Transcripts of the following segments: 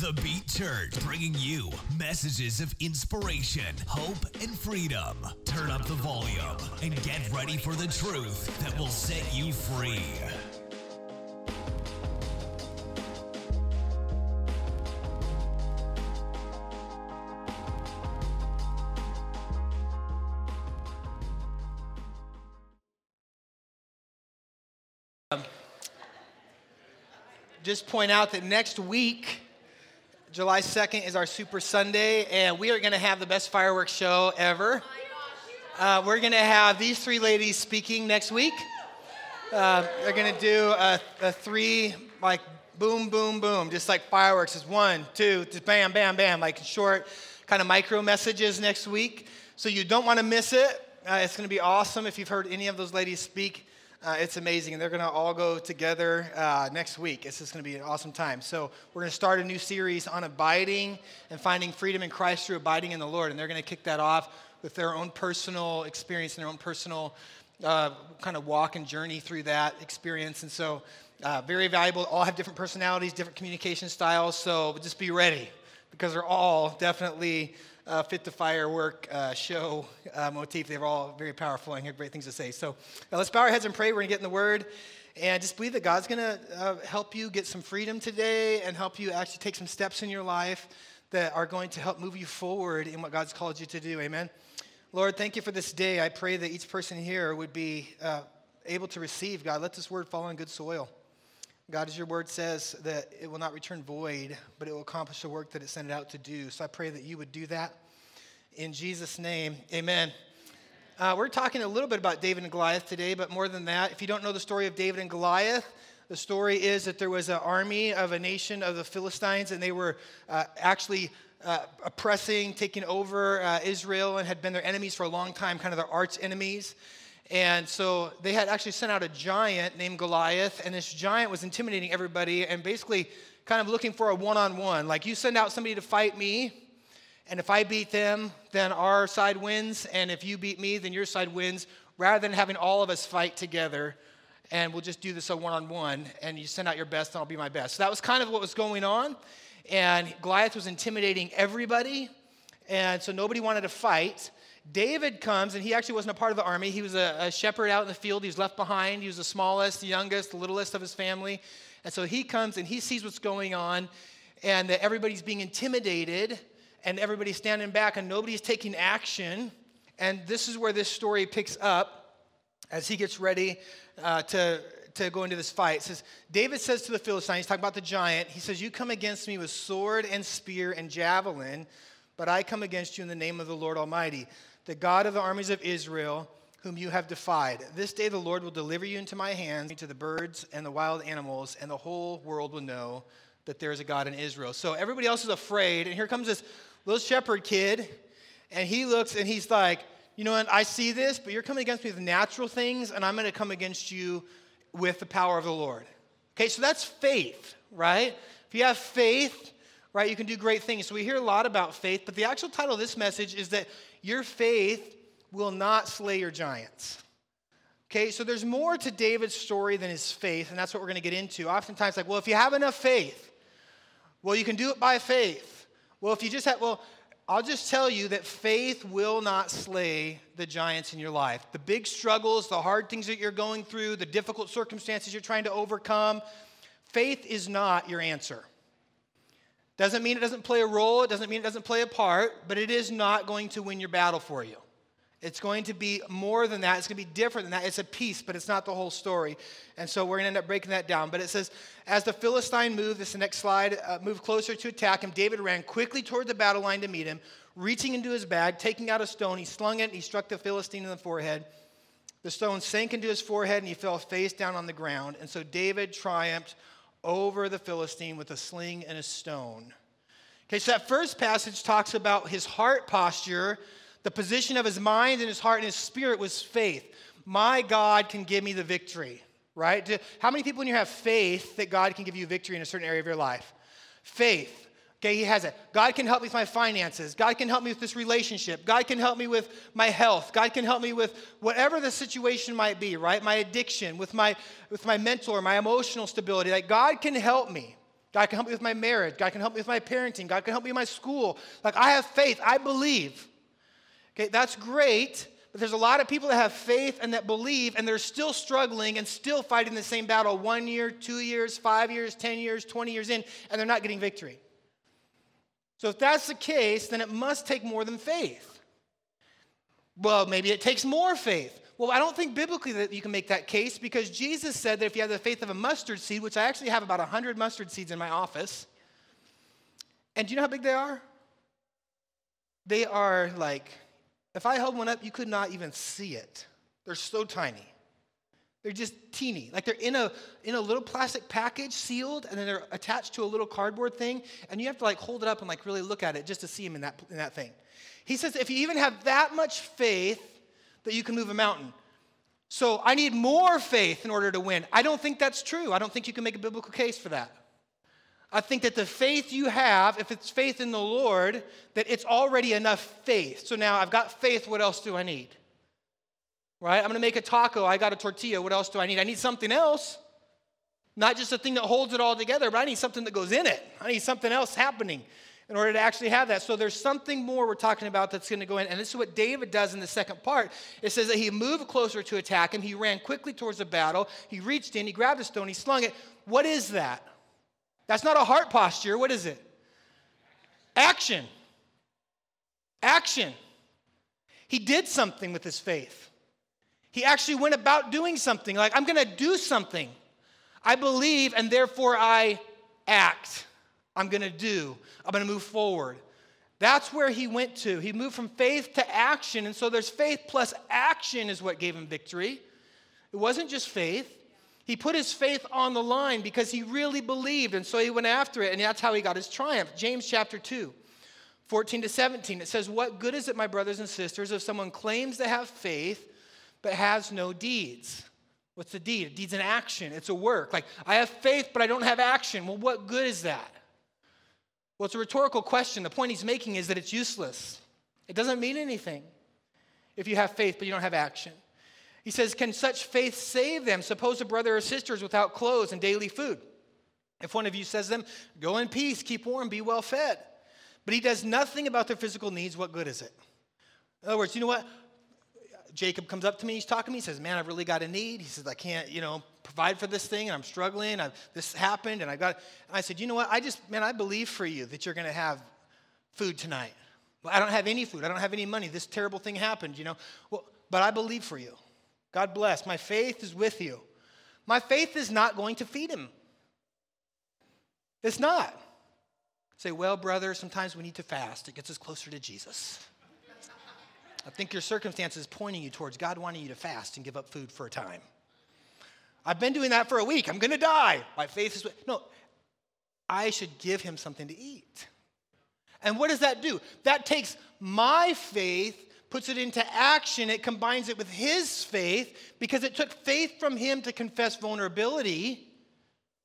The Beat Church, bringing you messages of inspiration, hope, and freedom. Turn up the volume and get ready for the truth that will set you free. Um, just point out that next week, July 2nd, is our Super Sunday, and we are going to have the best fireworks show ever. Uh, we're going to have these three ladies speaking next week. Uh, they're going to do a, a, three, like boom, boom, boom, just like fireworks. It's one, two, just bam, bam, bam, like short kind of micro messages next week. So you don't want to miss it. Uh, it's going to be awesome if you've heard any of those ladies speak. Uh, it's amazing, and they're going to all go together uh, next week. It's just going to be an awesome time. So, we're going to start a new series on abiding and finding freedom in Christ through abiding in the Lord. And they're going to kick that off with their own personal experience and their own personal uh, kind of walk and journey through that experience. And so, uh, very valuable. All have different personalities, different communication styles. So, just be ready because they're all definitely uh, Fit the Firework uh, show uh, motif. They're all very powerful and have great things to say. So let's bow our heads and pray. We're going to get in the Word and just believe that God's going to uh, help you get some freedom today and help you actually take some steps in your life that are going to help move you forward in what God's called you to do. Amen. Lord, thank you for this day. I pray that each person here would be uh, able to receive, God. Let this word fall on good soil. God, as your word says, that it will not return void, but it will accomplish the work that it sent it out to do. So I pray that you would do that. In Jesus' name, amen. Uh, we're talking a little bit about David and Goliath today, but more than that, if you don't know the story of David and Goliath, the story is that there was an army of a nation of the Philistines, and they were uh, actually uh, oppressing, taking over uh, Israel, and had been their enemies for a long time, kind of their arch enemies. And so they had actually sent out a giant named Goliath, and this giant was intimidating everybody and basically kind of looking for a one on one. Like, you send out somebody to fight me, and if I beat them, then our side wins, and if you beat me, then your side wins, rather than having all of us fight together. And we'll just do this a one on one, and you send out your best, and I'll be my best. So that was kind of what was going on. And Goliath was intimidating everybody, and so nobody wanted to fight. David comes, and he actually wasn't a part of the army. He was a, a, shepherd out in the field. He was left behind. He was the smallest, the youngest, the littlest of his family. And so he comes and he sees what's going on, and that everybody's being intimidated, and everybody's standing back, and nobody's taking action. And this is where this story picks up as he gets ready uh, to, to go into this fight. It says, David says to the Philistine, he's talking about the giant, he says, You come against me with sword and spear and javelin, but I come against you in the name of the Lord Almighty the God of the armies of Israel, whom you have defied. This day the Lord will deliver you into my hands, to the birds and the wild animals, and the whole world will know that there is a God in Israel. So everybody else is afraid, and here comes this little shepherd kid, and he looks and he's like, You know what? I see this, but you're coming against me with natural things, and I'm going to come against you with the power of the Lord. Okay, so that's faith, right? If you have faith, right, you can do great things. So we hear a lot about faith, but the actual title of this message is that your faith will not slay your giants. Okay, so there's more to David's story than his faith, and that's what we're to get into. Oftentimes, like, well, if you have enough faith, well, you can do it by faith. Well, if you just have, well, I'll just tell you that faith will not slay the giants in your life. The big struggles, the hard things that you're going through, the difficult circumstances you're trying to overcome, faith is not your answer. Doesn't mean it doesn't play a role, it doesn't mean it doesn't play a part, but it is not going to win your battle for you. It's going to be more than that. It's going to be different than that. It's a piece, but it's not the whole story. And so we're going to end up breaking that down. But it says, as the Philistine moved, this is the next slide, uh, moved closer to attack him, David ran quickly toward the battle line to meet him. Reaching into his bag, taking out a stone, he slung it and he struck the Philistine in the forehead. The stone sank into his forehead and he fell face down on the ground. And so David triumphed over the Philistine with a sling and a stone. Okay, so that first passage talks about his heart posture. The position of his mind and his heart and his spirit was faith. My God can give me the victory, right? How many people in here have faith that God can give you victory in a certain area of your life? Faith. Okay, he has it. God can help me with my finances. God can help me with this relationship. God can help me with my health. God can help me with whatever the situation might be, right? My addiction, with my with my mental or my emotional stability. Like God can help me. God can help me with my marriage. God can help me with my parenting. God can help me with my school. Like, I have faith. I believe. Okay, that's great. But there's a lot of people that have faith and that believe, and they're still struggling and still fighting the same battle one year, two years, five years, 10 years, 20 years in, and they're not getting victory. So, if that's the case, then it must take more than faith. Well, maybe it takes more faith. Well, I don't think biblically that you can make that case because Jesus said that if you have the faith of a mustard seed, which I actually have about 100 mustard seeds in my office, and do you know how big they are? They are like, if I held one up, you could not even see it. They're so tiny. They're just teeny. Like they're in a, in a little plastic package, sealed, and then they're attached to a little cardboard thing, and you have to like hold it up and like really look at it just to see them in that, in that thing. He says, if you even have that much faith, that you can move a mountain. So I need more faith in order to win. I don't think that's true. I don't think you can make a biblical case for that. I think that the faith you have, if it's faith in the Lord, that it's already enough faith. So now I've got faith, what else do I need? Right? I'm gonna make a taco, I got a tortilla, what else do I need? I need something else. Not just a thing that holds it all together, but I need something that goes in it. I need something else happening in order to actually have that. So there's something more we're talking about that's going to go in. And this is what David does in the second part. It says that he moved closer to attack him. He ran quickly towards the battle. He reached in, he grabbed a stone, he slung it. What is that? That's not a heart posture. What is it? Action. Action. He did something with his faith. He actually went about doing something. Like, I'm to do something. I believe, and therefore I act. I'm to do. I'm to move forward. That's where he went to. He moved from faith to action. And so there's faith plus action is what gave him victory. It wasn't just faith. He put his faith on the line because he really believed. And so he went after it. And that's how he got his triumph. James chapter 2, 14 to 17. It says, What good is it, my brothers and sisters, if someone claims to have faith but has no deeds? What's the deed? A deed's an action, it's a work. Like, I have faith, but I don't have action. Well, what good is that? Well, it's a rhetorical question. The point he's making is that it's useless. It doesn't mean anything if you have faith but you don't have action. He says, Can such faith save them? Suppose a brother or sister is without clothes and daily food. If one of you says to them, Go in peace, keep warm, be well fed, but he does nothing about their physical needs, what good is it? In other words, you know what? Jacob comes up to me, he's talking to me, he says, Man, I've really got a need. He says, I can't, you know, provide for this thing and I'm struggling. I've, this happened and I got, and I said, you know what? I just, man, I believe for you that you're going to have food tonight. Well, I don't have any food. I don't have any money. This terrible thing happened, you know. Well, but I believe for you. God bless. My faith is with you. My faith is not going to feed him. It's not. Say, well, brother, sometimes we need to fast. It gets us closer to Jesus. I think your circumstance is pointing you towards God wanting you to fast and give up food for a time. I've been doing that for a week. I'm going to die. My faith is. No, I should give him something to eat. And what does that do? That takes my faith, puts it into action. It combines it with his faith because it took faith from him to confess vulnerability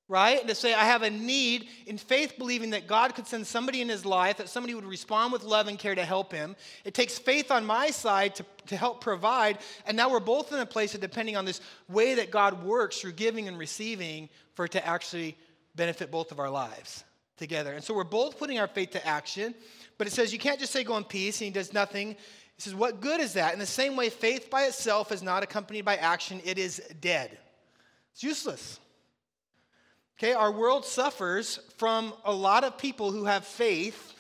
right? To say, I have a need in faith, believing that God could send somebody in his life, that somebody would respond with love and care to help him. It takes faith on my side to, to help provide. And now we're both in a place of depending on this way that God works through giving and receiving for it to actually benefit both of our lives together. And so we're both putting our faith to action. But it says, you can't just say, go in peace, and he does nothing. He says, what good is that? In the same way, faith by itself is not accompanied by action, it is dead. It's useless. Okay, our world suffers from a lot of people who have faith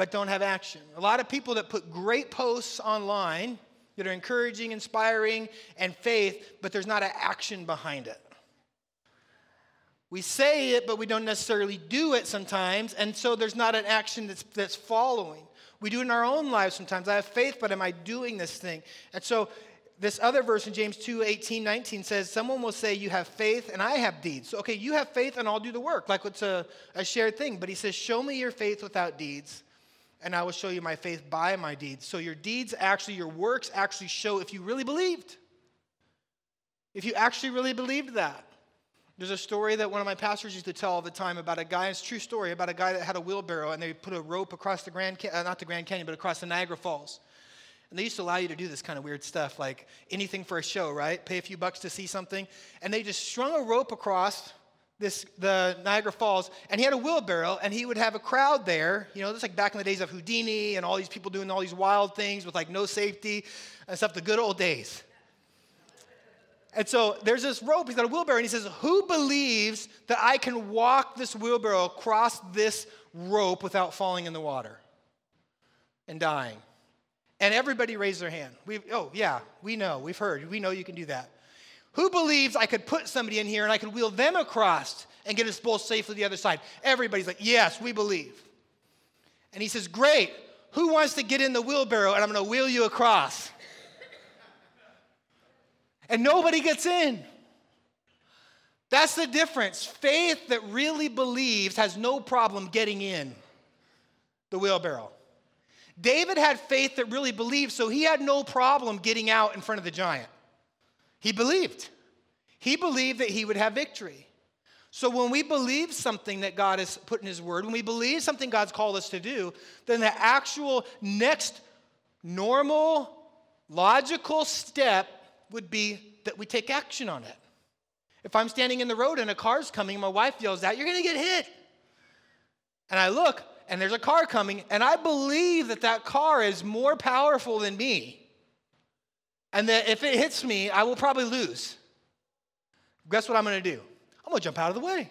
but don't have action. A lot of people that put great posts online that are encouraging, inspiring, and faith, but there's not an action behind it. We say it, but we don't necessarily do it sometimes, and so there's not an action that's, that's following. We do it in our own lives sometimes. I have faith, but am I doing this thing? And so this other verse in James 2 18, 19 says, Someone will say, You have faith and I have deeds. Okay, you have faith and I'll do the work, like it's a, a shared thing. But he says, Show me your faith without deeds, and I will show you my faith by my deeds. So, your deeds actually, your works actually show if you really believed. If you actually really believed that. There's a story that one of my pastors used to tell all the time about a guy, it's a true story, about a guy that had a wheelbarrow and they put a rope across the Grand, uh, not the Grand Canyon, but across the Niagara Falls. And they used to allow you to do this kind of weird stuff, like anything for a show, right? Pay a few bucks to see something. And they just strung a rope across this the Niagara Falls, and he had a wheelbarrow, and he would have a crowd there. You know, it's like back in the days of Houdini and all these people doing all these wild things with like no safety and stuff. The good old days. And so there's this rope. He's got a wheelbarrow, and he says, "Who believes that I can walk this wheelbarrow across this rope without falling in the water and dying?" And everybody raised their hand. We, oh yeah, we know, we've heard, we know you can do that. Who believes I could put somebody in here and I could wheel them across and get us both safely the other side? Everybody's like, Yes, we believe. And he says, Great. Who wants to get in the wheelbarrow and I'm going to wheel you across? and nobody gets in. That's the difference. Faith that really believes has no problem getting in the wheelbarrow. David had faith that really believed, so he had no problem getting out in front of the giant. He believed. He believed that he would have victory. So when we believe something that God has put in his word, when we believe something God's called us to do, then the actual next normal, logical step would be that we take action on it. If I'm standing in the road and a car's coming, my wife yells out, You're gonna get hit. And I look, and there's a car coming, and I believe that that car is more powerful than me. And that if it hits me, I will probably lose. Guess what I'm gonna do? I'm gonna jump out of the way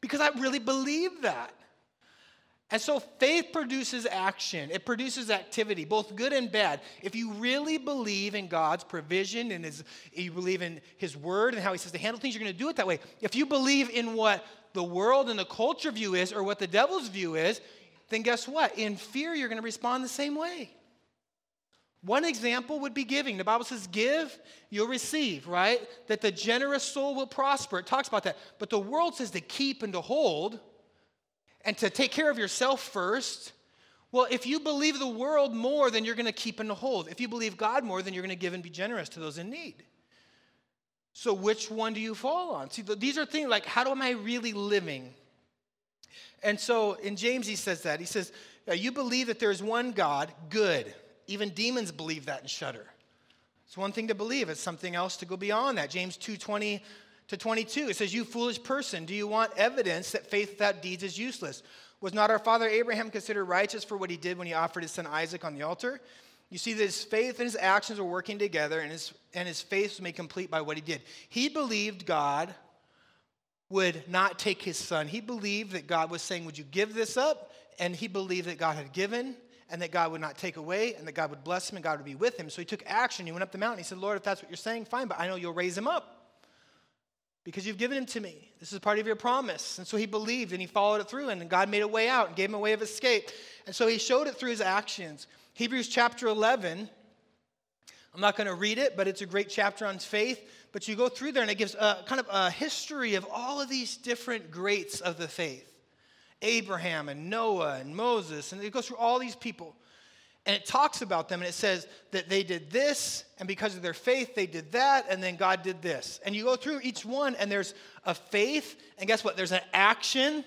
because I really believe that. And so faith produces action, it produces activity, both good and bad. If you really believe in God's provision and his, you believe in His word and how He says to handle things, you're gonna do it that way. If you believe in what the world and the culture view is or what the devil's view is, then guess what? In fear, you're gonna respond the same way. One example would be giving. The Bible says, Give, you'll receive, right? That the generous soul will prosper. It talks about that. But the world says to keep and to hold and to take care of yourself first. Well, if you believe the world more, then you're going to keep and to hold. If you believe God more, then you're going to give and be generous to those in need. So, which one do you fall on? See, these are things like, how am I really living? And so in James, he says that. He says, You believe that there is one God, good even demons believe that and shudder. It's one thing to believe, it's something else to go beyond that. James 2 20 to 22, it says, You foolish person, do you want evidence that faith without deeds is useless? Was not our father Abraham considered righteous for what he did when he offered his son Isaac on the altar? You see that his faith and his actions were working together, and his, and his faith was made complete by what he did. He believed God would not take his son. He believed that God was saying, Would you give this up? And he believed that God had given, and that God would not take away and that God would bless him and God would be with him. So he took action. He went up the mountain. He said, Lord, if that's what you're saying, fine, but I know you'll raise him up because you've given him to me. This is part of your promise. And so he believed and he followed it through, and God made a way out and gave him a way of escape. And so he showed it through his actions. Hebrews chapter 11. I'm not going to read it, but it's a great chapter on faith. But you go through there, and it gives a, kind of a history of all of these different greats of the faith. Abraham and Noah and Moses, and it goes through all these people. And it talks about them and it says that they did this, and because of their faith, they did that, and then God did this. And you go through each one, and there's a faith, and guess what? There's an action,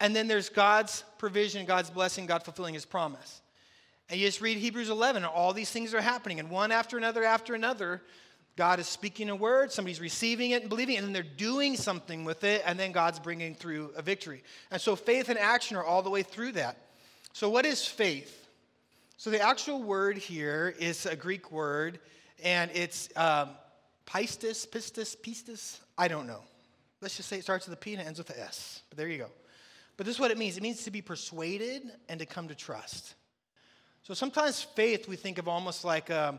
and then there's God's provision, God's blessing, God fulfilling his promise. And you just read Hebrews 11, and all these things are happening, and one after another after another. God is speaking a word, somebody's receiving it and believing it, and then they're doing something with it, and then God's bringing through a victory. And so faith and action are all the way through that. So, what is faith? So, the actual word here is a Greek word, and it's um, pistis, pistis, pistis. I don't know. Let's just say it starts with a P and it ends with an S. But there you go. But this is what it means it means to be persuaded and to come to trust. So, sometimes faith we think of almost like. Um,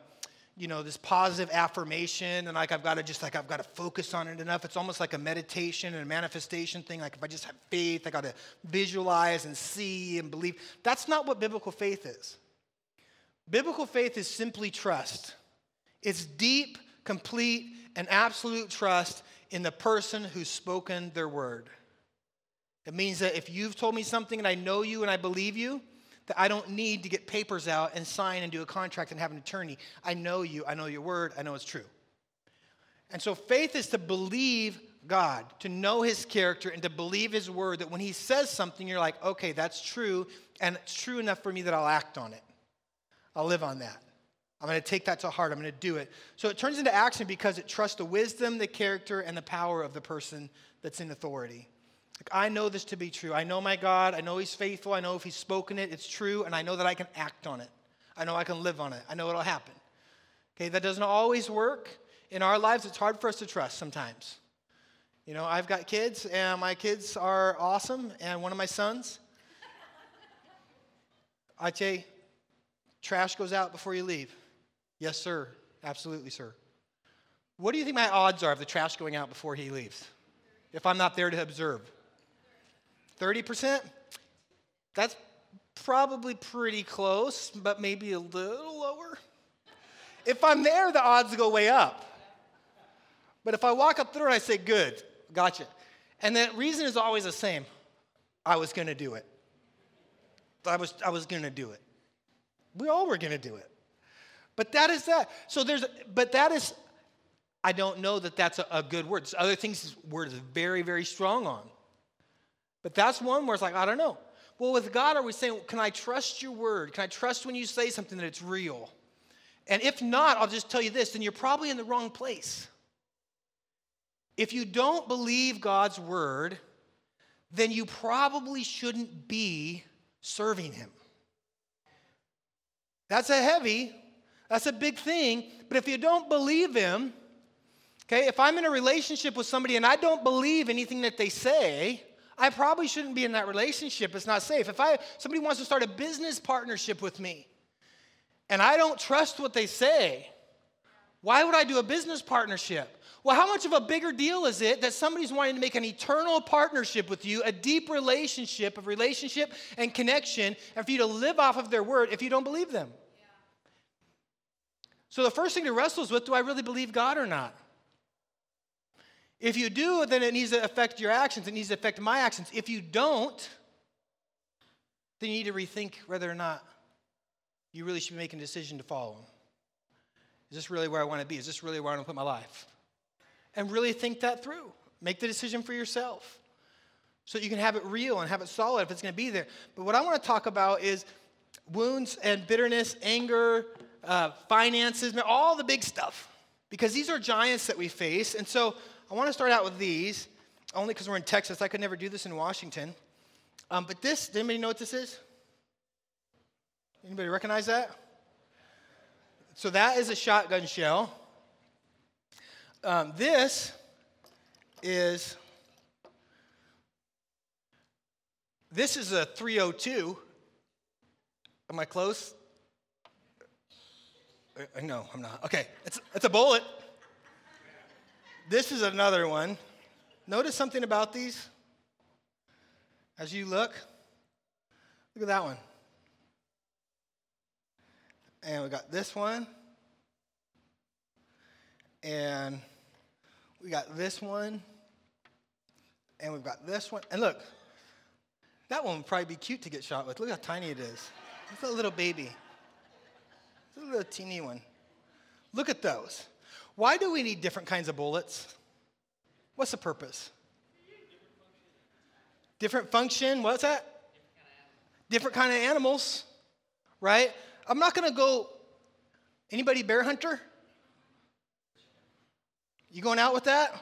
you know this positive affirmation and like i've got to just like i've got to focus on it enough. It's almost like a meditation and a manifestation thing. Like if i just have faith i got to visualize and see and believe. That's not what biblical faith is. Biblical faith is simply trust. It's deep complete and absolute trust in the person who's spoken their word. It means that if you've told me something and i know you and i believe you that I don't need to get papers out and sign and do a contract and have an attorney. I know you, I know your word, I know it's true. And so faith is to believe God, to know his character, and to believe his word that when he says something, you're like, okay, that's true, and it's true enough for me that I'll act on it. I'll live on that. I'm going to take that to heart. I'm going to do it. So it turns into action because it trusts the wisdom, the character, and the power of the person that's in authority. Like, I know this to be true. I know my God. I know He's faithful. I know if He's spoken it, it's true. And I know that I can act on it. I know I can live on it. I know it'll happen. Okay, that doesn't always work. In our lives, it's hard for us to trust sometimes. You know, I've got kids, and my kids are awesome. And one of my sons, I say, trash goes out before you leave. Yes, sir. Absolutely, sir. What do you think my odds are of the trash going out before he leaves? If I'm not there to observe? 30%? That's probably pretty close, but maybe a little lower. If I'm there, the odds go way up. But if I walk up through and I say, Good, gotcha. And the reason is always the same I was to do it. I was, I was to do it. We all were to do it. But that is that. So there's, but that is, I don't know that that's a, a good word. Other things word is very, very strong on. But that's one where it's like, I don't know. Well, with God, are we saying, can I trust your word? Can I trust when you say something that it's real? And if not, I'll just tell you this, then you're probably in the wrong place. If you don't believe God's word, then you probably shouldn't be serving Him. That's a heavy, that's a big thing. But if you don't believe Him, okay, if I'm in a relationship with somebody and I don't believe anything that they say, I probably shouldn't be in that relationship. It's not safe. If I somebody wants to start a business partnership with me and I don't trust what they say, why would I do a business partnership? Well, how much of a bigger deal is it that somebody's wanting to make an eternal partnership with you, a deep relationship of relationship and connection, and for you to live off of their word if you don't believe them? Yeah. So the first thing to wrestle is with do I really believe God or not? If you do, then it needs to affect your actions. It needs to affect my actions. If you don't, then you need to rethink whether or not you really should be making a decision to follow Him. Is this really where I want to be? Is this really where I want to put my life? And really think that through. Make the decision for yourself so you can have it real and have it solid if it's going to be there. But what I want to talk about is wounds and bitterness, anger, uh, finances, all the big stuff. Because these are giants that we face. And so I want to start out with these, only because we're in Texas. I could never do this in Washington. Um, but this, does anybody know what this is? Anybody recognize that? So that is a shotgun shell. Um, this is this is a 302. Am I close? Uh, no, I'm not. Okay, it's, it's a bullet. This is another one. Notice something about these as you look. Look at that one. And we got this one. And we got this one. And we've got this one. And look, that one would probably be cute to get shot with. Look how tiny it is. It's a little baby. It's a little teeny one. Look at those. Why do we need different kinds of bullets? What's the purpose? Different function. What's that? Different kind of animals, right? I'm not to go. Anybody bear hunter? You going out with that?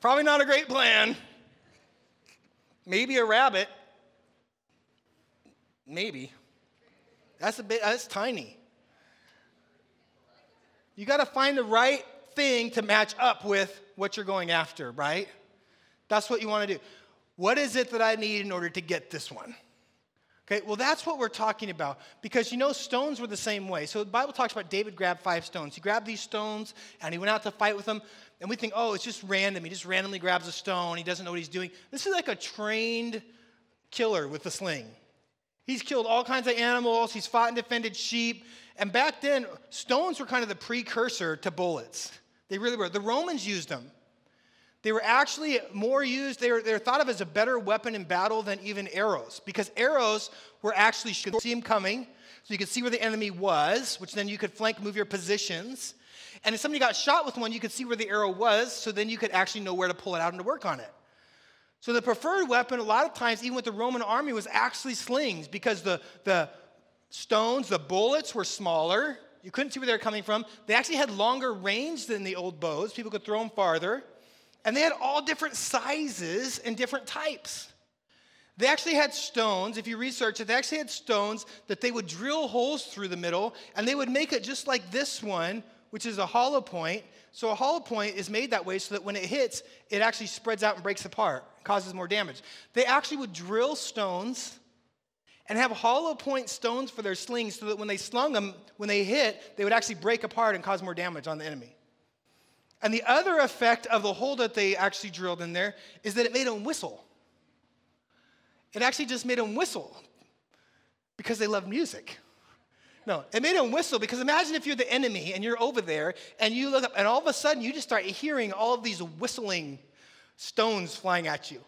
Probably not a great plan. Maybe a rabbit. Maybe. That's a bit that's tiny. You got to find the right thing to match up with what you're going after, right? That's what you want to do. What is it that I need in order to get this one? Okay, well, that's what we're talking about because you know, stones were the same way. So the Bible talks about David grabbed five stones. He grabbed these stones and he went out to fight with them. And we think, oh, it's just random. He just randomly grabs a stone. He doesn't know what he's doing. This is like a trained killer with a sling. He's killed all kinds of animals, he's fought and defended sheep. And back then, stones were kind of the precursor to bullets. They really were. The Romans used them. They were actually more used, they were, they were thought of as a better weapon in battle than even arrows, because arrows were actually, you could see them coming, so you could see where the enemy was, which then you could flank, move your positions. And if somebody got shot with one, you could see where the arrow was, so then you could actually know where to pull it out and to work on it. So the preferred weapon, a lot of times, even with the Roman army, was actually slings, because the, the stones, the bullets were smaller. You couldn't see where they were coming from. They actually had longer range than the old bows. People could throw them farther. And they had all different sizes and different types. They actually had stones, if you research it, they actually had stones that they would drill holes through the middle and they would make it just like this one, which is a hollow point. So a hollow point is made that way so that when it hits, it actually spreads out and breaks apart, causes more damage. They actually would drill stones and have hollow point stones for their slings so that when they slung them, when they hit, they would actually break apart and cause more damage on the enemy. And the other effect of the hole that they actually drilled in there is that it made them whistle. It actually just made them whistle because they love music. No, it made them whistle because imagine if you're the enemy and you're over there and you look up and all of a sudden you just start hearing all of these whistling stones flying at you.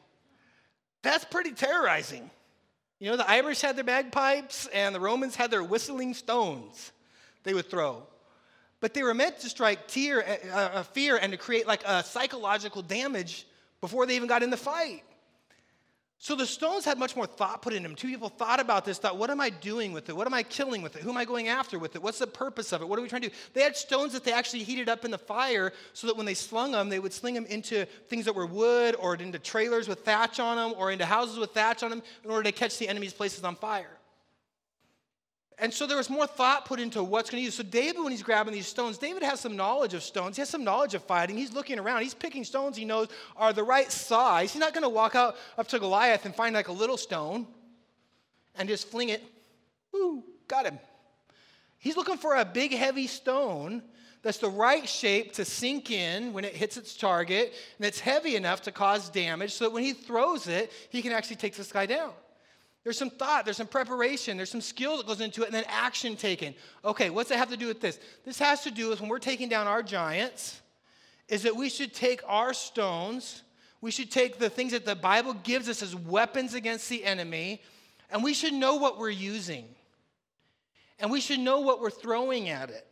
That's pretty terrorizing. You know, the Irish had their bagpipes and the Romans had their whistling stones they would throw. But they were meant to strike tear, uh, uh, fear and to create like a psychological damage before they even got in the fight. So the stones had much more thought put in them. Two people thought about this, thought, what am I doing with it? What am I killing with it? Who am I going after with it? What's the purpose of it? What are we trying to do? They had stones that they actually heated up in the fire so that when they slung them, they would sling them into things that were wood or into trailers with thatch on them or into houses with thatch on them in order to catch the enemy's places on fire. And so there was more thought put into what's going to use. So David, when he's grabbing these stones, David has some knowledge of stones. He has some knowledge of fighting. He's looking around. He's picking stones he knows are the right size. He's not going to walk out up to Goliath and find like a little stone and just fling it. Ooh, got him. He's looking for a big, heavy stone that's the right shape to sink in when it hits its target, and it's heavy enough to cause damage so that when he throws it, he can actually take this guy down. There's some thought, there's some preparation, there's some skill that goes into it, and then action taken. Okay, what's that have to do with this? This has to do with when we're taking down our giants, is that we should take our stones, we should take the things that the Bible gives us as weapons against the enemy, and we should know what we're using. And we should know what we're throwing at it.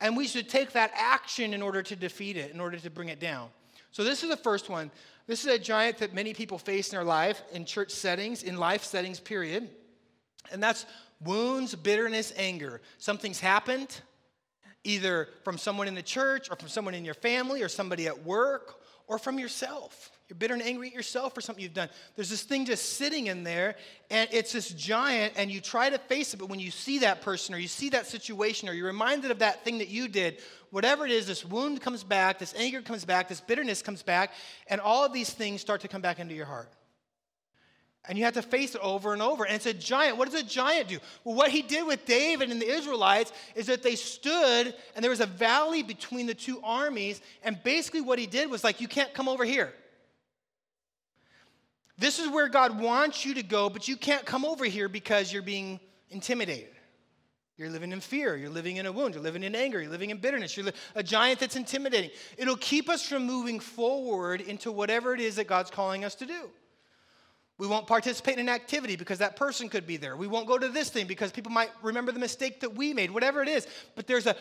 And we should take that action in order to defeat it, in order to bring it down. So, this is the first one this is a giant that many people face in their life, in church settings, in life settings, period. And that's wounds, bitterness, anger. Something's happened, either from someone in the church, or from someone in your family, or somebody at work, or from yourself. You're bitter and angry at yourself for something you've done. There's this thing just sitting in there, and it's this giant, and you try to face it, but when you see that person, or you see that situation, or you're reminded of that thing that you did, whatever it is, this wound comes back, this anger comes back, this bitterness comes back, and all of these things start to come back into your heart. And you have to face it over and over. And it's a giant. What does a giant do? Well, what he did with David and the Israelites is that they stood and there was a valley between the two armies. And basically, what he did was like, you can't come over here. This is where God wants you to go, but you can't come over here because you're being intimidated. You're living in fear. You're living in a wound. You're living in anger. You're living in bitterness. You're li- a giant that's intimidating. It'll keep us from moving forward into whatever it is that God's calling us to do. We won't participate in an activity because that person could be there. We won't go to this thing because people might remember the mistake that we made, whatever it is. But there's an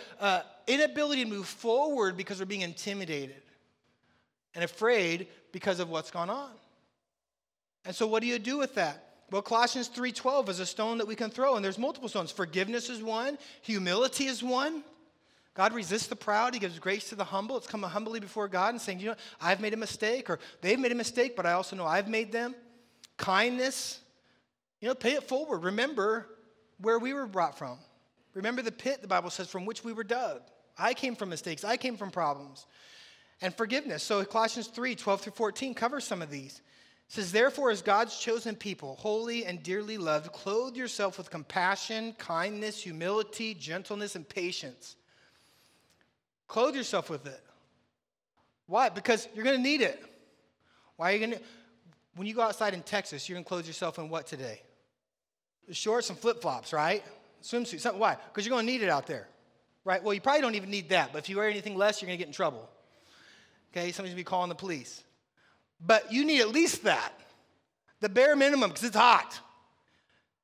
inability to move forward because we're being intimidated and afraid because of what's gone on. And so what do you do with that? Well, Colossians 3:12 is a stone that we can throw and there's multiple stones. Forgiveness is one, humility is one. God resists the proud, he gives grace to the humble. It's coming humbly before God and saying, "You know, I've made a mistake or they've made a mistake, but I also know I've made them." Kindness, you know, pay it forward. Remember where we were brought from. Remember the pit, the Bible says, from which we were dug. I came from mistakes. I came from problems. And forgiveness. So Colossians 3 12 through 14 covers some of these says, Therefore, as God's chosen people, holy and dearly loved, clothe yourself with compassion, kindness, humility, gentleness, and patience. Clothe yourself with it. Why? Because you're going to need it. Why are you going to? When you go outside in Texas, you're going to clothe yourself in what today? Shorts and flip flops, right? Swimsuit. Something. Why? Because you're going to need it out there, right? Well, you probably don't even need that, but if you wear anything less, you're going to get in trouble. Okay, somebody's going to be calling the police but you need at least that, the bare minimum, because it's hot.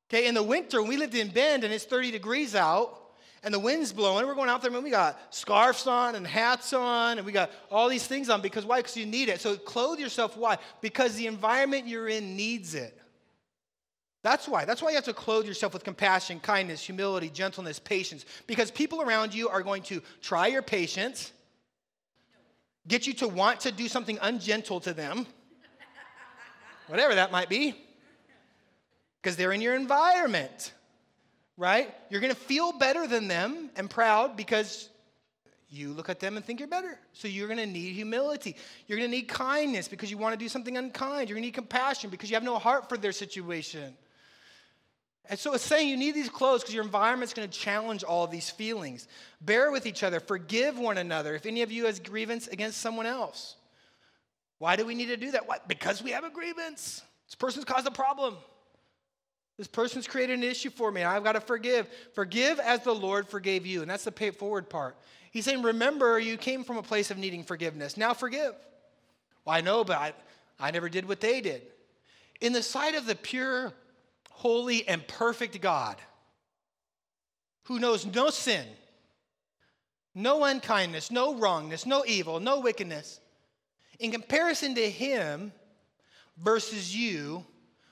Okay, in the winter, we lived in Bend and it's 30 degrees out, and the wind's blowing, we're going out there, and we got scarves on and hats on, and we got all these things on because why? Because you need it. So clothe yourself. Why? Because the environment you're in needs it. That's why. That's why you have to clothe yourself with compassion, kindness, humility, gentleness, patience. Because people around you are going to try your patience, get you to want to do something ungentle to them, whatever that might be, because they're in your environment, right? You're gonna feel better than them and proud because you look at them and think you're better. So you're to need humility. You're to need kindness because you want to do something unkind. You're to need compassion because you have no heart for their situation. And so it's saying you need these clothes because your environment's going to challenge all these feelings. Bear with each other, forgive one another if any of you has grievance against someone else. Why do we need to do that? Why? Because we have a grievance. This person's caused a problem. This person's created an issue for me. I've got to forgive. Forgive as the Lord forgave you. And that's the pay forward part. He's saying, Remember, you came from a place of needing forgiveness. Now forgive. Well, I know, but I, I never did what they did. In the sight of the pure, holy, and perfect God, who knows no sin, no unkindness, no wrongness, no evil, no wickedness, in comparison to Him versus you,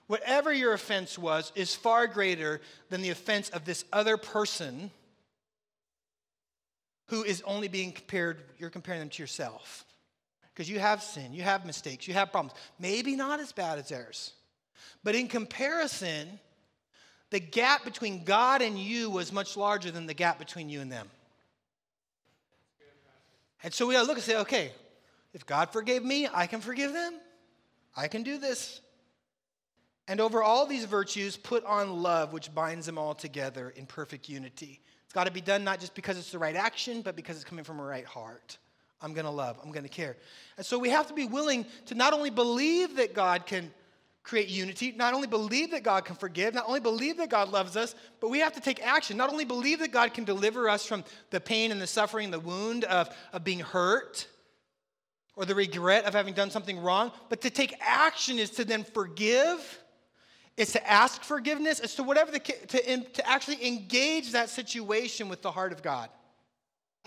whatever your offense was is far greater than the offense of this other person who is only being compared, you're comparing them to yourself. Because you have sin, you have mistakes, you have problems. Maybe not as bad as theirs. But in comparison, the gap between God and you was much larger than the gap between you and them. And so we gotta look and say, okay, if God forgave me, I can forgive them. I can do this. And over all these virtues, put on love, which binds them all together in perfect unity. It's got to be done not just because it's the right action, but because it's coming from a right heart. I'm going to love, I'm going to care. And so we have to be willing to not only believe that God can create unity, not only believe that God can forgive, not only believe that God loves us, but we have to take action. Not only believe that God can deliver us from the pain and the suffering, the wound of, of being hurt, or the regret of having done something wrong, but to take action is to then forgive it's to ask forgiveness. It's to whatever the, to, to actually engage that situation with the heart of God.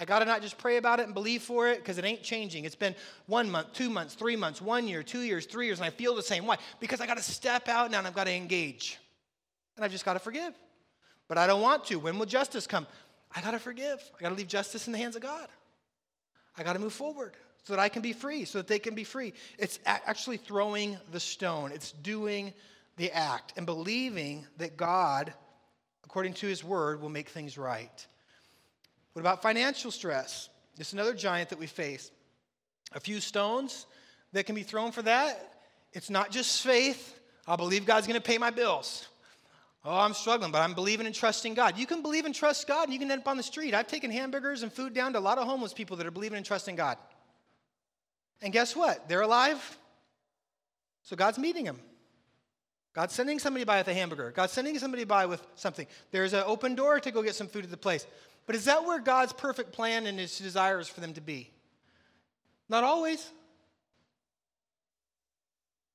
I got to not just pray about it and believe for it because it ain't changing. It's been one month, two months, three months, one year, two years, three years, and I feel the same. Why? Because I got to step out now and I've got to engage. And I've just got to forgive. But I don't want to. When will justice come? I got to forgive. I got to leave justice in the hands of God. I got to move forward so that I can be free, so that they can be free. It's actually throwing the stone, it's doing the act and believing that God, according to his word, will make things right. What about financial stress? Is another giant that we face. A few stones that can be thrown for that. It's not just faith. I believe God's going to pay my bills. Oh, I'm struggling, but I'm believing and trusting God. You can believe and trust God, and you can end up on the street. I've taken hamburgers and food down to a lot of homeless people that are believing and trusting God. And guess what? They're alive. So God's meeting them. God's sending somebody by with a hamburger. God's sending somebody by with something. There's an open door to go get some food at the place. But is that where God's perfect plan and his desires for them to be? Not always.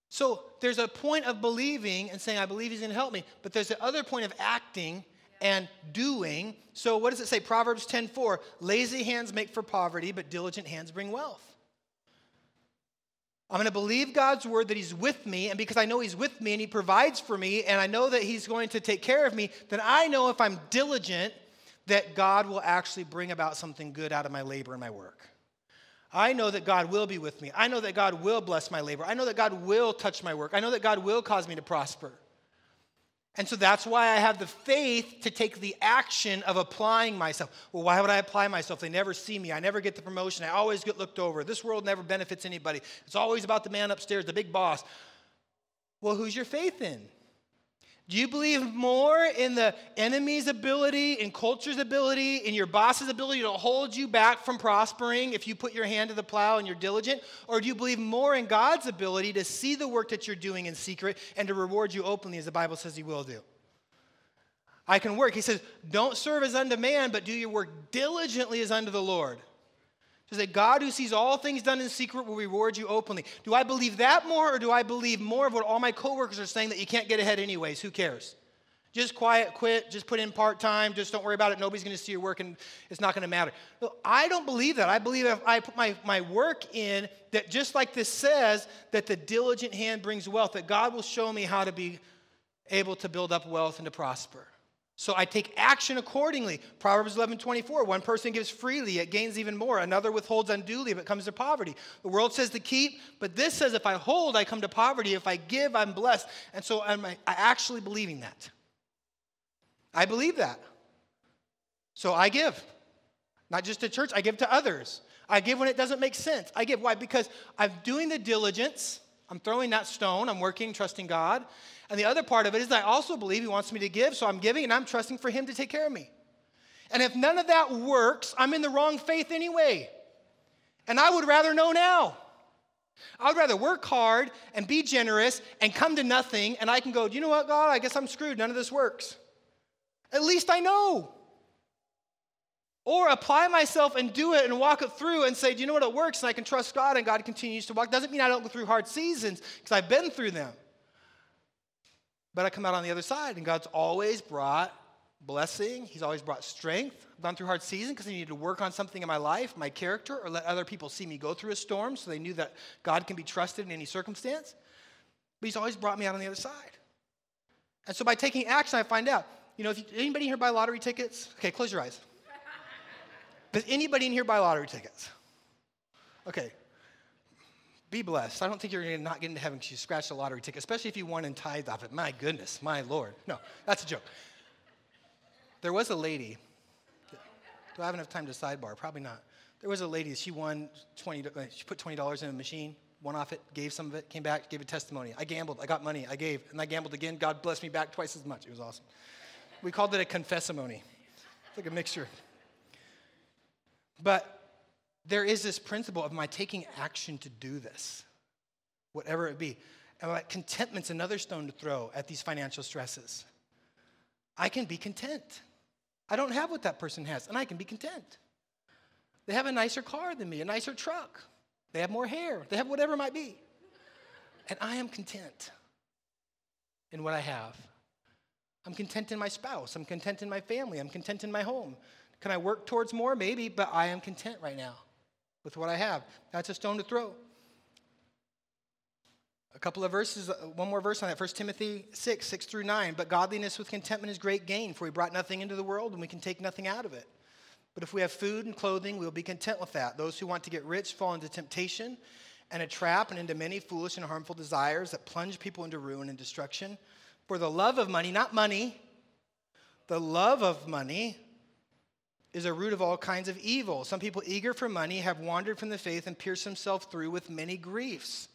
So there's a point of believing and saying, I believe he's going to help me. But there's the other point of acting and doing. So what does it say? Proverbs 10:4, lazy hands make for poverty, but diligent hands bring wealth. I'm going to believe God's word that He's with me, and because I know He's with me and He provides for me, and I know that He's going to take care of me, then I know if I'm diligent that God will actually bring about something good out of my labor and my work. I know that God will be with me. I know that God will bless my labor. I know that God will touch my work. I know that God will cause me to prosper. And so that's why I have the faith to take the action of applying myself. Well, why would I apply myself? They never see me. I never get the promotion. I always get looked over. This world never benefits anybody. It's always about the man upstairs, the big boss. Well, who's your faith in? Do you believe more in the enemy's ability, in culture's ability, in your boss's ability to hold you back from prospering if you put your hand to the plow and you're diligent? Or do you believe more in God's ability to see the work that you're doing in secret and to reward you openly, as the Bible says He will do? I can work. He says, don't serve as unto man, but do your work diligently as unto the Lord. So that God who sees all things done in secret will reward you openly. Do I believe that more or do I believe more of what all my coworkers are saying that you can't get ahead anyways? Who cares? Just quiet, quit, just put in part time, just don't worry about it. Nobody's going to see your work and it's not going to matter. No, I don't believe that. I believe if I put my, my work in, that just like this says, that the diligent hand brings wealth, that God will show me how to be able to build up wealth and to prosper. So I take action accordingly. Proverbs 11, 24. One person gives freely, it gains even more. Another withholds unduly, but comes to poverty. The world says to keep, but this says if I hold, I come to poverty. If I give, I'm blessed. And so I'm actually believing that. I believe that. So I give. Not just to church, I give to others. I give when it doesn't make sense. I give. Why? Because I'm doing the diligence. I'm throwing that stone. I'm working, trusting God. And the other part of it is I also believe He wants me to give, so I'm giving and I'm trusting for Him to take care of me. And if none of that works, I'm in the wrong faith anyway. And I would rather know now. I would rather work hard and be generous and come to nothing, and I can go, you know what, God, I guess I'm screwed. None of this works. At least I know. Or apply myself and do it and walk it through and say, do you know what, it works, and I can trust God and God continues to walk. Doesn't mean I don't go through hard seasons because I've been through them. But I come out on the other side, and God's always brought blessing. He's always brought strength. I've gone through hard seasons because I needed to work on something in my life, my character, or let other people see me go through a storm so they knew that God can be trusted in any circumstance. But He's always brought me out on the other side. And so by taking action, I find out. You know, if you, anybody here buy lottery tickets? Okay, close your eyes. Does anybody in here buy lottery tickets? Okay, be blessed. I don't think you're going to not get into heaven because you scratched a lottery ticket, especially if you won and tithed off it. My goodness, my Lord. No, that's a joke. There was a lady. Do I have enough time to sidebar? Probably not. There was a lady, she won 20, uh, she put $20 in a machine, won off it, gave some of it, came back, gave a testimony. I gambled, I got money, I gave, and I gambled again. God blessed me back twice as much. It was awesome. We called it a confessimony. It's like a mixture. But there is this principle of my taking action to do this, whatever it be. And like contentment's another stone to throw at these financial stresses. I can be content. I don't have what that person has, and I can be content. They have a nicer car than me, a nicer truck. They have more hair. They have whatever it might be. And I am content in what I have. I'm content in my spouse. I'm content in my family. I'm content in my home. Can I work towards more? Maybe, but I am content right now with what I have. That's a stone to throw. A couple of verses, uh, one more verse on that. 1 Timothy 6, 6 through 9. But godliness with contentment is great gain, for we brought nothing into the world and we can take nothing out of it. But if we have food and clothing, we'll be content with that. Those who want to get rich fall into temptation and a trap and into many foolish and harmful desires that plunge people into ruin and destruction. For the love of money, not money, the love of money is a root of all kinds of evil. Some people eager for money have wandered from the faith and pierced themselves through with many griefs.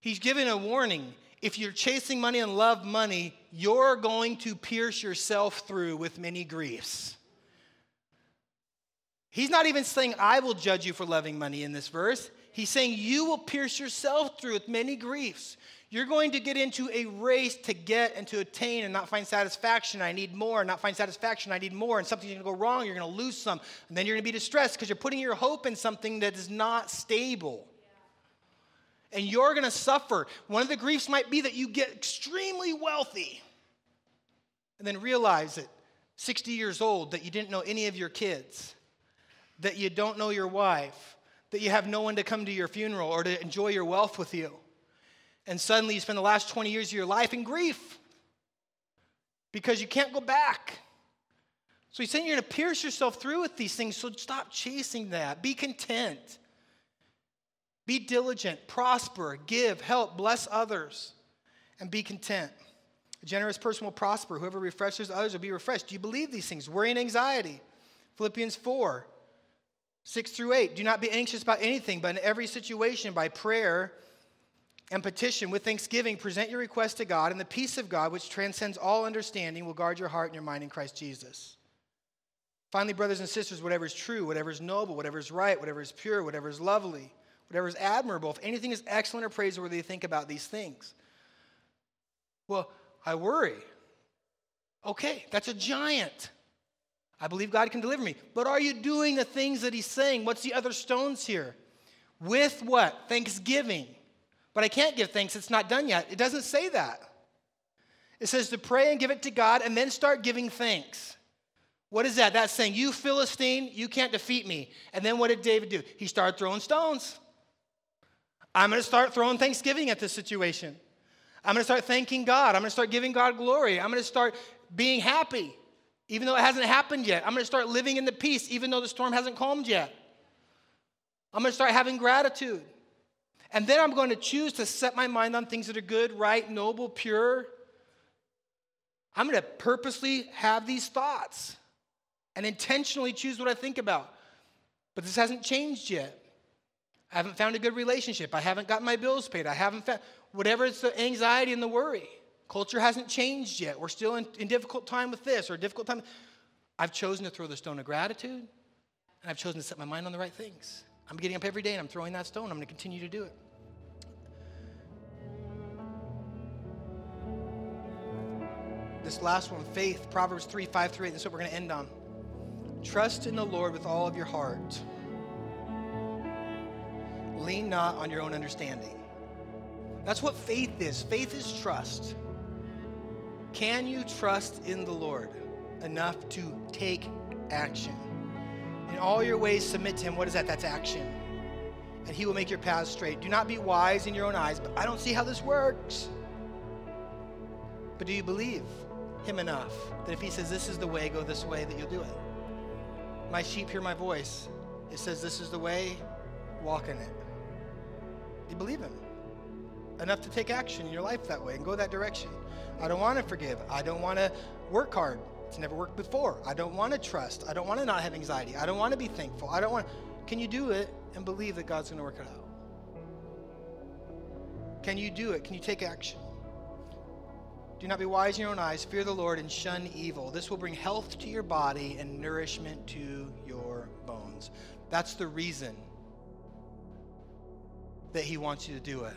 He's given a warning. If you're chasing money and love money, you're going to pierce yourself through with many griefs. He's not even saying, I will judge you for loving money in this verse. He's saying, You will pierce yourself through with many griefs. You're going to get into a race to get and to attain and not find satisfaction. I need more, not find satisfaction. I need more. And something's going to go wrong. You're going to lose some. And then you're going to be distressed because you're putting your hope in something that is not stable. And you're going to suffer. One of the griefs might be that you get extremely wealthy and then realize it 60 years old that you didn't know any of your kids, that you don't know your wife, that you have no one to come to your funeral or to enjoy your wealth with you and suddenly you spend the last 20 years of your life in grief because you can't go back. So he's saying you're going to pierce yourself through with these things, so stop chasing that. Be content. Be diligent, prosper, give, help, bless others, and be content. A generous person will prosper. Whoever refreshes others will be refreshed. Do you believe these things? Worry and anxiety. Philippians 4, 6 through 8. Do not be anxious about anything, but in every situation, by prayer, and petition with thanksgiving, present your request to God, and the peace of God, which transcends all understanding, will guard your heart and your mind in Christ Jesus. Finally, brothers and sisters, whatever is true, whatever is noble, whatever is right, whatever is pure, whatever is lovely, whatever is admirable, if anything is excellent or praiseworthy, think about these things. Well, I worry. Okay, that's a giant. I believe God can deliver me. But are you doing the things that He's saying? What's the other stones here? With what? Thanksgiving. But I can't give thanks, it's not done yet. It doesn't say that. It says to pray and give it to God and then start giving thanks. What is that? That's saying, You Philistine, you can't defeat me. And then what did David do? He started throwing stones. I'm going to start throwing thanksgiving at this situation. I'm going to start thanking God. I'm going to start giving God glory. I'm going to start being happy, even though it hasn't happened yet. I'm going to start living in the peace, even though the storm hasn't calmed yet. I'm going to start having gratitude. And then I'm going to choose to set my mind on things that are good, right, noble, pure. I'm going to purposely have these thoughts and intentionally choose what I think about. But this hasn't changed yet. I haven't found a good relationship. I haven't gotten my bills paid. I haven't found whatever it's the anxiety and the worry. Culture hasn't changed yet. We're still in, in difficult time with this or difficult time. I've chosen to throw the stone of gratitude, and I've chosen to set my mind on the right things. I'm getting up every day and I'm throwing that stone. I'm going to continue to do it. This last one, faith, Proverbs 3 5 through 8. This is what we're going to end on. Trust in the Lord with all of your heart. Lean not on your own understanding. That's what faith is. Faith is trust. Can you trust in the Lord enough to take action? In all your ways, submit to Him. What is that? That's action. And He will make your paths straight. Do not be wise in your own eyes, but I don't see how this works. But do you believe Him enough that if He says, This is the way, go this way, that you'll do it? My sheep hear my voice. It says, This is the way, walk in it. Do you believe Him? Enough to take action in your life that way and go that direction. I don't want to forgive. I don't want to work hard. It's never worked before. I don't want to trust. I don't want to not have anxiety. I don't want to be thankful. I don't want. Can you do it and believe that God's going to work it out? Can you do it? Can you take action? Do not be wise in your own eyes. Fear the Lord and shun evil. This will bring health to your body and nourishment to your bones. That's the reason that He wants you to do it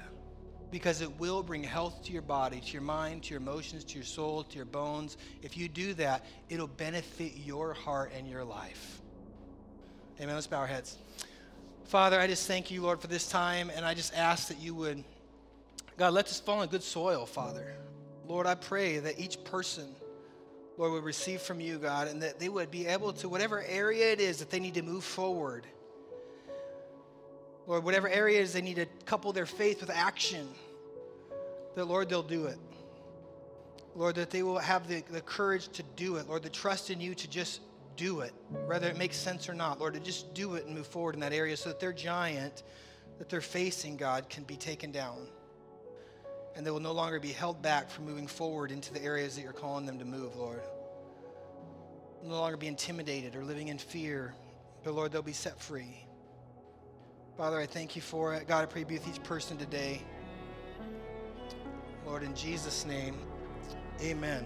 because it will bring health to your body, to your mind, to your emotions, to your soul, to your bones. If you do that, it'll benefit your heart and your life. Amen. Let's bow our heads. Father, I just thank you, Lord, for this time, and I just ask that you would, God, let this fall in good soil, Father. Lord, I pray that each person, Lord, would receive from you, God, and that they would be able to, whatever area it is that they need to move forward Lord, whatever areas they need to couple their faith with action, that, Lord, they'll do it. Lord, that they will have the, the courage to do it. Lord, the trust in you to just do it, whether it makes sense or not. Lord, to just do it and move forward in that area so that their giant that they're facing, God, can be taken down. And they will no longer be held back from moving forward into the areas that you're calling them to move, Lord. No longer be intimidated or living in fear, but Lord, they'll be set free. Father, I thank you for it. God, I pray be with each person today. Lord, in Jesus' name, amen.